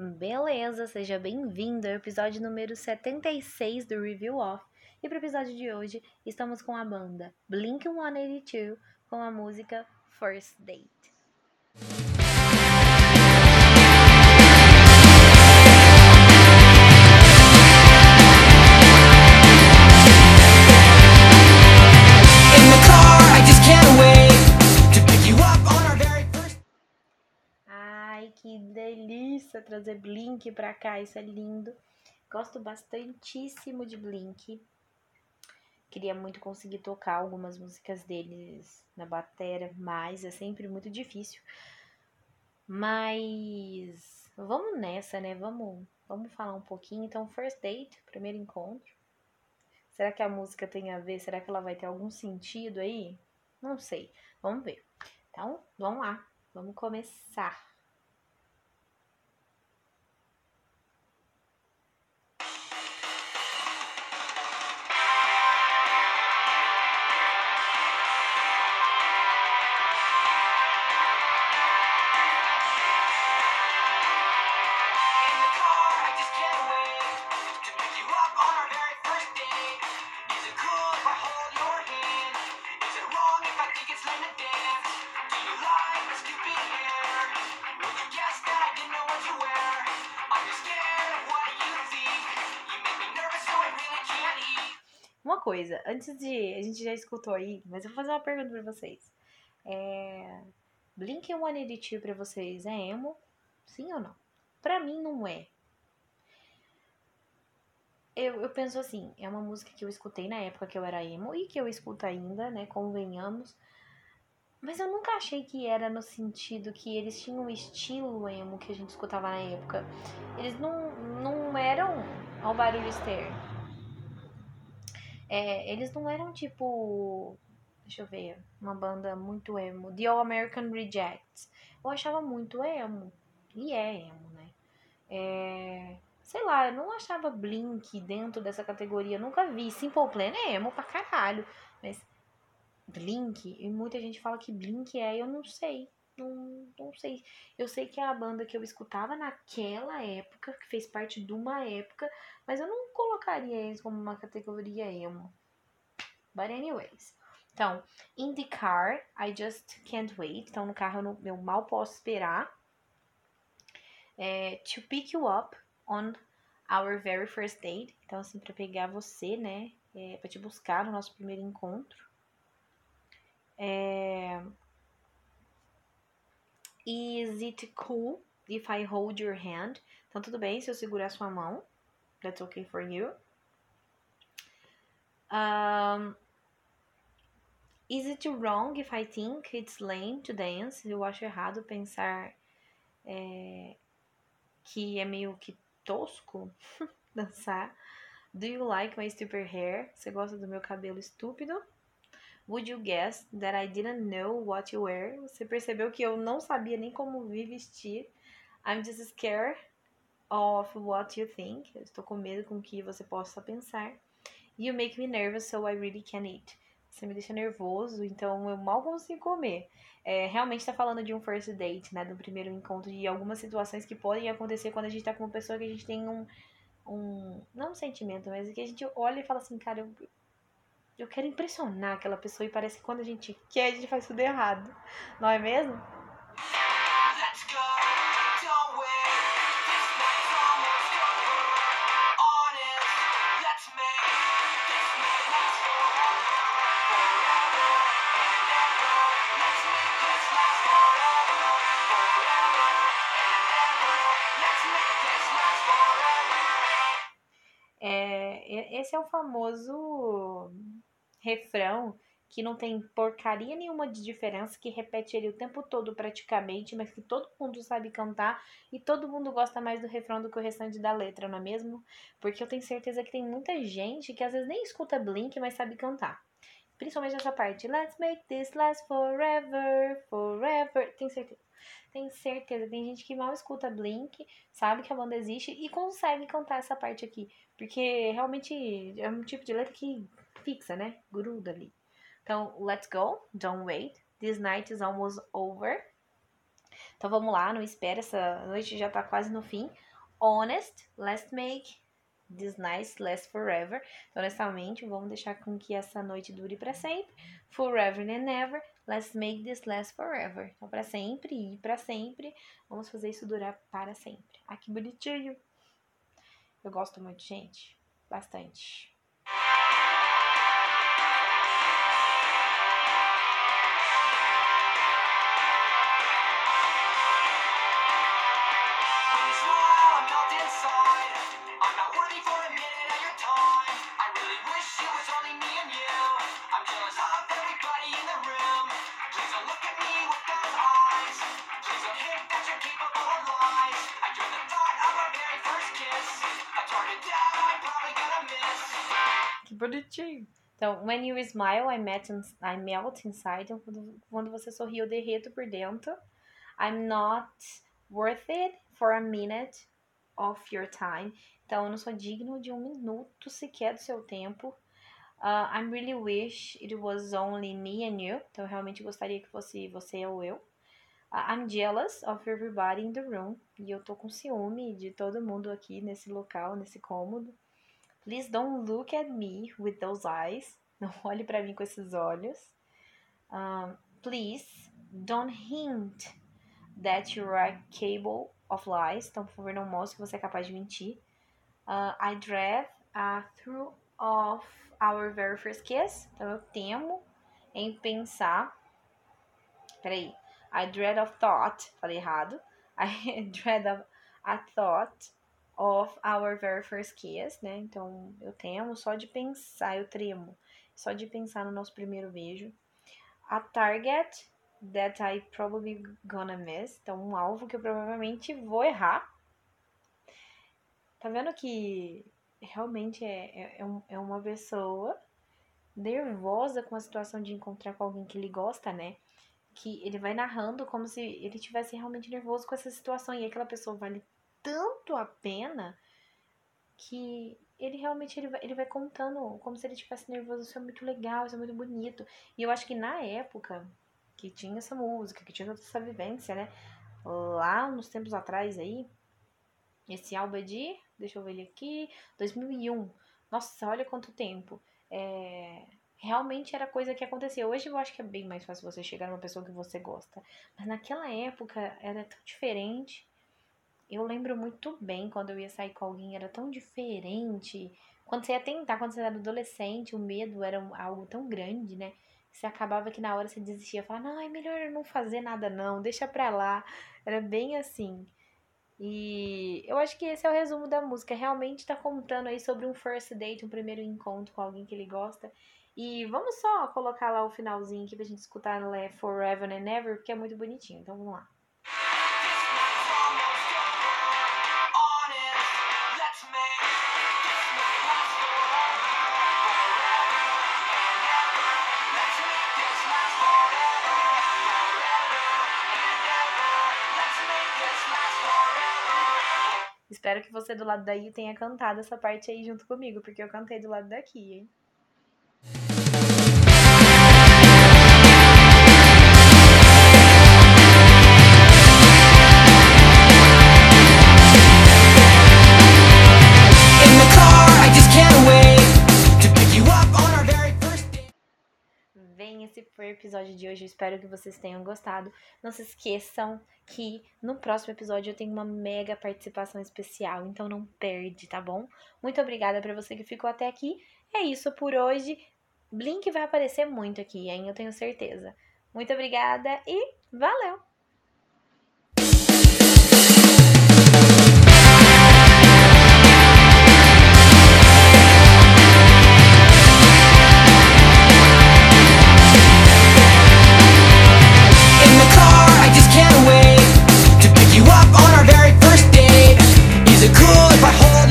Beleza, seja bem-vindo ao episódio número 76 do Review Off. E para o episódio de hoje, estamos com a banda Blink-182 com a música First Date. Trazer Blink pra cá, isso é lindo. Gosto bastantíssimo de Blink. Queria muito conseguir tocar algumas músicas deles na bateria, mas é sempre muito difícil. Mas vamos nessa, né? Vamos, vamos falar um pouquinho. Então, First Date, primeiro encontro. Será que a música tem a ver? Será que ela vai ter algum sentido aí? Não sei. Vamos ver. Então, vamos lá. Vamos começar. Coisa, antes de. A gente já escutou aí, mas eu vou fazer uma pergunta pra vocês. É. Blink 182 pra vocês é emo? Sim ou não? Pra mim não é. Eu, eu penso assim, é uma música que eu escutei na época que eu era emo e que eu escuto ainda, né? Convenhamos. Mas eu nunca achei que era no sentido que eles tinham um estilo emo que a gente escutava na época. Eles não, não eram ao barulho externo. É, eles não eram tipo. Deixa eu ver. Uma banda muito emo. The All American Rejects. Eu achava muito emo. E é emo, né? É, sei lá, eu não achava Blink dentro dessa categoria. Nunca vi. Simple Plan é emo pra caralho. Mas Blink, e muita gente fala que Blink é, eu não sei. Não, não sei. Eu sei que é a banda que eu escutava naquela época, que fez parte de uma época, mas eu não colocaria eles como uma categoria emo. But anyways. Então, in the car, I just can't wait. Então, no carro eu, eu mal posso esperar. É, to pick you up on our very first date. Então, assim, pra pegar você, né? É, pra te buscar no nosso primeiro encontro. É, Is it cool if I hold your hand? Então, tudo bem se eu segurar sua mão. That's okay for you. Um, is it wrong if I think it's lame to dance? Eu acho errado pensar é, que é meio que tosco dançar. Do you like my stupid hair? Você gosta do meu cabelo estúpido? Would you guess that I didn't know what you wear? Você percebeu que eu não sabia nem como me vestir. I'm just scared of what you think. Eu estou com medo com o que você possa pensar. You make me nervous, so I really can't eat. Você me deixa nervoso, então eu mal consigo comer. É, realmente tá falando de um first date, né? Do primeiro encontro e algumas situações que podem acontecer quando a gente tá com uma pessoa que a gente tem um. um não um sentimento, mas que a gente olha e fala assim, cara, eu, eu quero impressionar aquela pessoa e parece que quando a gente quer, a gente faz tudo errado. Não é mesmo? É, esse é o famoso refrão que não tem porcaria nenhuma de diferença, que repete ele o tempo todo praticamente, mas que todo mundo sabe cantar e todo mundo gosta mais do refrão do que o restante da letra, não é mesmo? Porque eu tenho certeza que tem muita gente que às vezes nem escuta Blink, mas sabe cantar. Principalmente essa parte. Let's make this last forever, forever. Tenho certeza. Tenho certeza. Tem gente que mal escuta Blink, sabe que a banda existe e consegue cantar essa parte aqui. Porque realmente é um tipo de letra que fixa, né? Gruda ali. Então, let's go, don't wait. This night is almost over. Então vamos lá, não espera, essa noite já tá quase no fim. Honest, let's make this night last forever. Então, honestamente, vamos deixar com que essa noite dure para sempre. Forever and ever, let's make this last forever. Então, para sempre e para sempre, vamos fazer isso durar para sempre. Ah, que bonitinho! Eu gosto muito, gente. Bastante. Bonitinho. Então, when you smile, I, met in- I melt inside. Então, quando, quando você sorri, eu derreto por dentro. I'm not worth it for a minute of your time. Então, eu não sou digno de um minuto sequer do seu tempo. Uh, I really wish it was only me and you. Então, eu realmente gostaria que fosse você ou eu. Uh, I'm jealous of everybody in the room. E eu tô com ciúme de todo mundo aqui nesse local, nesse cômodo. Please don't look at me with those eyes. Não olhe pra mim com esses olhos. Um, please don't hint that you are capable of lies. Então, por favor, não mostre que você é capaz de mentir. Uh, I dread a through of our very first kiss. Então, eu temo em pensar. Peraí. I dread of thought. Falei errado. I dread of a thought of our very first kiss, né? Então, eu temo só de pensar, eu tremo só de pensar no nosso primeiro beijo. A target that I probably gonna miss. Então, um alvo que eu provavelmente vou errar. Tá vendo que realmente é, é, é, é uma pessoa nervosa com a situação de encontrar com alguém que ele gosta, né? Que ele vai narrando como se ele tivesse realmente nervoso com essa situação. E aquela pessoa vale tanto a pena que ele realmente ele vai, ele vai contando como se ele estivesse nervoso. Isso é muito legal, isso é muito bonito. E eu acho que na época que tinha essa música, que tinha toda essa vivência, né? Lá nos tempos atrás aí, esse álbum é de, deixa eu ver ele aqui, 2001. Nossa, olha quanto tempo. É, realmente era coisa que acontecia. Hoje eu acho que é bem mais fácil você chegar numa pessoa que você gosta. Mas naquela época era tão diferente. Eu lembro muito bem quando eu ia sair com alguém, era tão diferente. Quando você ia tentar, quando você era adolescente, o medo era algo tão grande, né? Você acabava que na hora você desistia, falava, não, é melhor não fazer nada não, deixa pra lá. Era bem assim. E eu acho que esse é o resumo da música. Realmente tá contando aí sobre um first date, um primeiro encontro com alguém que ele gosta. E vamos só colocar lá o finalzinho aqui pra gente escutar Forever and Ever, porque é muito bonitinho. Então vamos lá. Espero que você do lado daí tenha cantado essa parte aí junto comigo, porque eu cantei do lado daqui, hein? De hoje. Eu espero que vocês tenham gostado. Não se esqueçam que no próximo episódio eu tenho uma mega participação especial, então não perde, tá bom? Muito obrigada pra você que ficou até aqui. É isso por hoje. Blink vai aparecer muito aqui, hein? Eu tenho certeza. Muito obrigada e valeu!